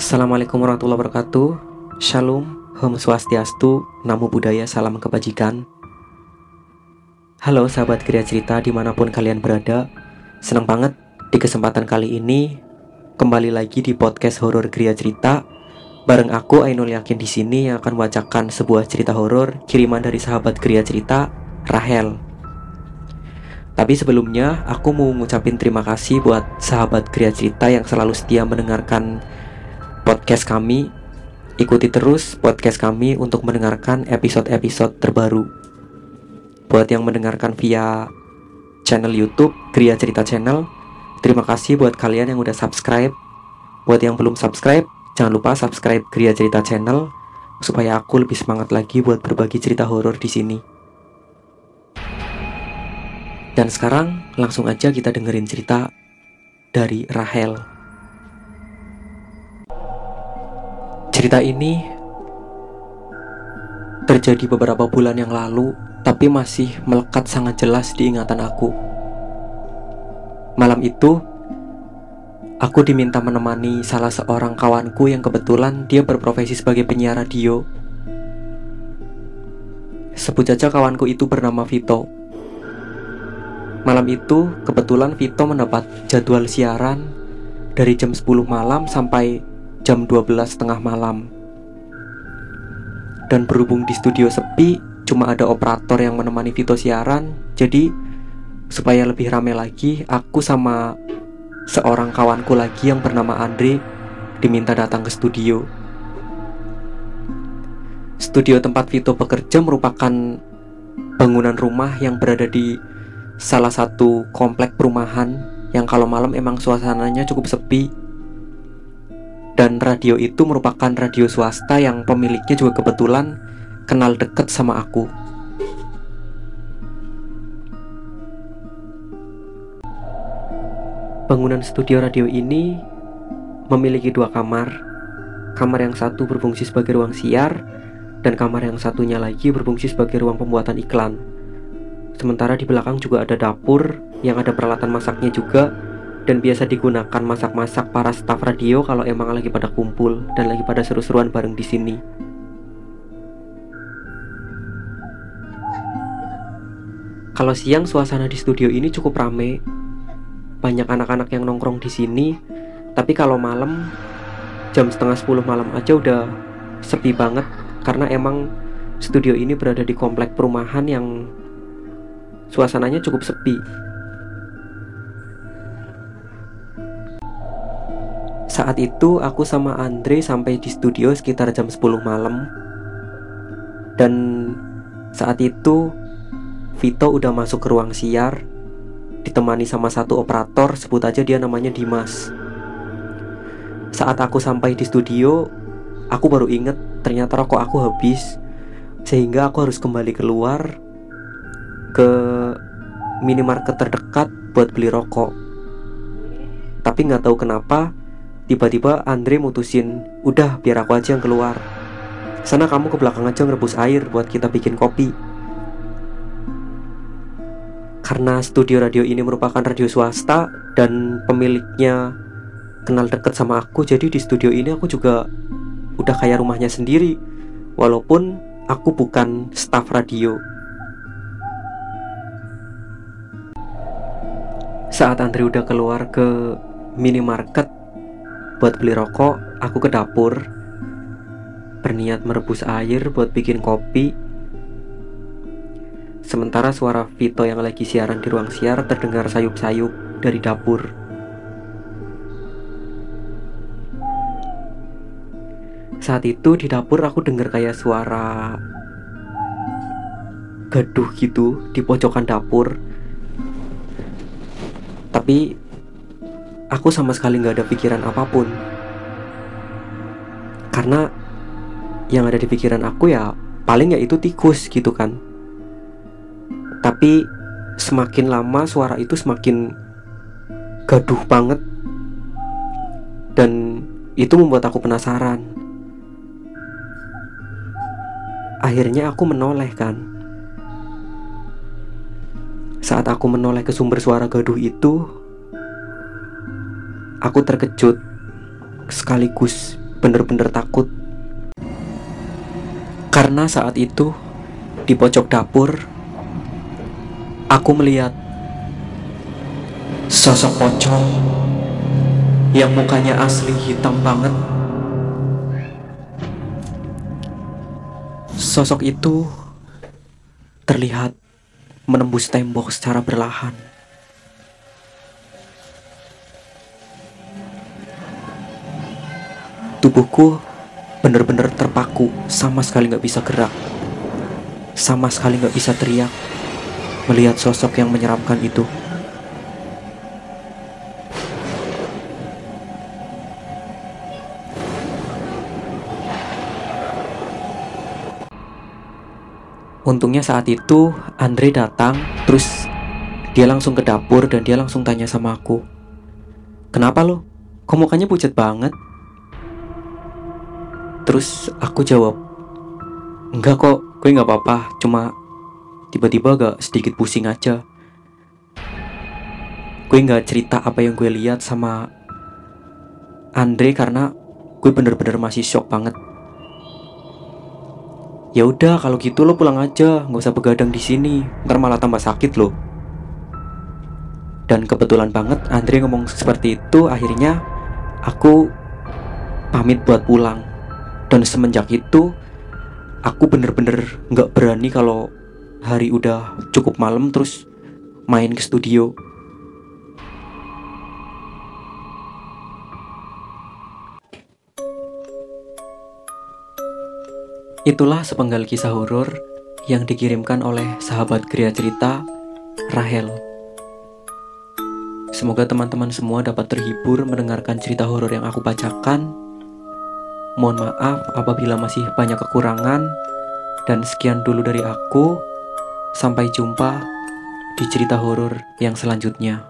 Assalamualaikum warahmatullahi wabarakatuh. Shalom, Om Swastiastu, Namo Buddhaya, Salam Kebajikan. Halo sahabat kriya cerita di mana pun kalian berada. Senang banget di kesempatan kali ini Kembali lagi di podcast horor kriya cerita. Bareng aku Ainul Yakin di sini yang akan membacakan sebuah cerita horor kiriman dari sahabat kriya cerita Rahel. Tapi sebelumnya aku mau ngucapin terima kasih buat sahabat kriya cerita yang selalu setia mendengarkan podcast kami. Ikuti terus podcast kami untuk mendengarkan episode-episode terbaru. Buat yang mendengarkan via channel YouTube Kriya Cerita Channel, terima kasih buat kalian yang udah subscribe. Buat yang belum subscribe, jangan lupa subscribe Kriya Cerita Channel supaya aku lebih semangat lagi buat berbagi cerita horor di sini. Dan sekarang langsung aja kita dengerin cerita dari Rahel. Cerita ini terjadi beberapa bulan yang lalu, tapi masih melekat sangat jelas di ingatan aku. Malam itu, aku diminta menemani salah seorang kawanku yang kebetulan dia berprofesi sebagai penyiar radio. Sebut saja kawanku itu bernama Vito. Malam itu, kebetulan Vito mendapat jadwal siaran dari jam 10 malam sampai jam 12 setengah malam. Dan berhubung di studio sepi Cuma ada operator yang menemani Vito siaran Jadi supaya lebih rame lagi Aku sama seorang kawanku lagi yang bernama Andre Diminta datang ke studio. Studio tempat Vito bekerja merupakan bangunan rumah yang berada di salah satu komplek perumahan yang kalau malam emang suasananya cukup sepi dan radio itu merupakan radio swasta yang pemiliknya juga kebetulan kenal deket sama aku. Bangunan studio radio ini memiliki dua kamar. Kamar yang satu berfungsi sebagai ruang siar dan kamar yang satunya lagi berfungsi sebagai ruang pembuatan iklan. Sementara di belakang juga ada dapur yang ada peralatan masaknya juga dan biasa digunakan masak-masak para staf radio kalau emang lagi pada kumpul dan lagi pada seru-seruan bareng di sini. Kalau siang suasana di studio ini cukup rame. Banyak anak-anak yang nongkrong di sini. Tapi kalau malam jam setengah 10 malam aja udah sepi banget karena emang studio ini berada di komplek perumahan yang suasananya cukup sepi. Saat itu aku sama Andre sampai di studio sekitar jam 10 malam. Dan saat itu Vito udah masuk ke ruang siar Ditemani sama satu operator Sebut aja dia namanya Dimas. Saat aku sampai di studio Aku baru inget ternyata rokok aku habis Sehingga aku harus kembali keluar Ke minimarket terdekat buat beli rokok. Tapi nggak tahu kenapa Tiba-tiba Andre mutusin, udah biar aku aja yang keluar. Sana kamu ke belakang aja ngerebus air buat kita bikin kopi. Karena studio radio ini merupakan radio swasta dan pemiliknya kenal deket sama aku, jadi di studio ini aku juga udah kayak rumahnya sendiri. Walaupun aku bukan staff radio. Saat Andre udah keluar ke minimarket buat beli rokok, aku ke dapur berniat merebus air buat bikin kopi. Sementara suara Vito yang lagi siaran di ruang siar terdengar sayup-sayup dari dapur. Saat itu di dapur aku dengar kayak suara gaduh gitu di pojokan dapur. Tapi aku sama sekali nggak ada pikiran apa pun. Karena yang ada di pikiran aku ya paling ya itu tikus gitu kan. Tapi semakin lama suara itu semakin gaduh banget. Dan itu membuat aku penasaran. Akhirnya aku menoleh kan. Saat aku menoleh ke sumber suara gaduh itu Aku terkejut sekaligus bener-bener takut. Karena saat itu di pojok dapur aku melihat sosok pocong yang mukanya asli hitam banget. Sosok itu terlihat menembus tembok secara berlahan. Tubuhku benar-benar terpaku, sama sekali nggak bisa gerak, sama sekali nggak bisa teriak melihat sosok yang menyeramkan itu. Untungnya saat itu Andre datang, terus dia langsung ke dapur dan dia langsung tanya sama aku, "Kenapa lo? Kok mukanya pucat banget?" Terus aku jawab, enggak kok, gue nggak apa-apa, cuma tiba-tiba agak sedikit pusing aja. Gue nggak cerita apa yang gue lihat sama Andre karena gue bener-bener masih shock banget. Ya udah kalau gitu lo pulang aja, nggak usah begadang di sini, ntar malah tambah sakit lo. Dan kebetulan banget Andre ngomong seperti itu, akhirnya aku pamit buat pulang dan semenjak itu aku bener-bener nggak berani kalau hari udah cukup malam terus main ke studio Itulah sepenggal kisah horor yang dikirimkan oleh sahabat Gria Cerita, Rahel. Semoga teman-teman semua dapat terhibur mendengarkan cerita horor yang aku bacakan Mohon maaf apabila masih banyak kekurangan. Dan sekian dulu dari aku. Sampai jumpa di cerita horor yang selanjutnya.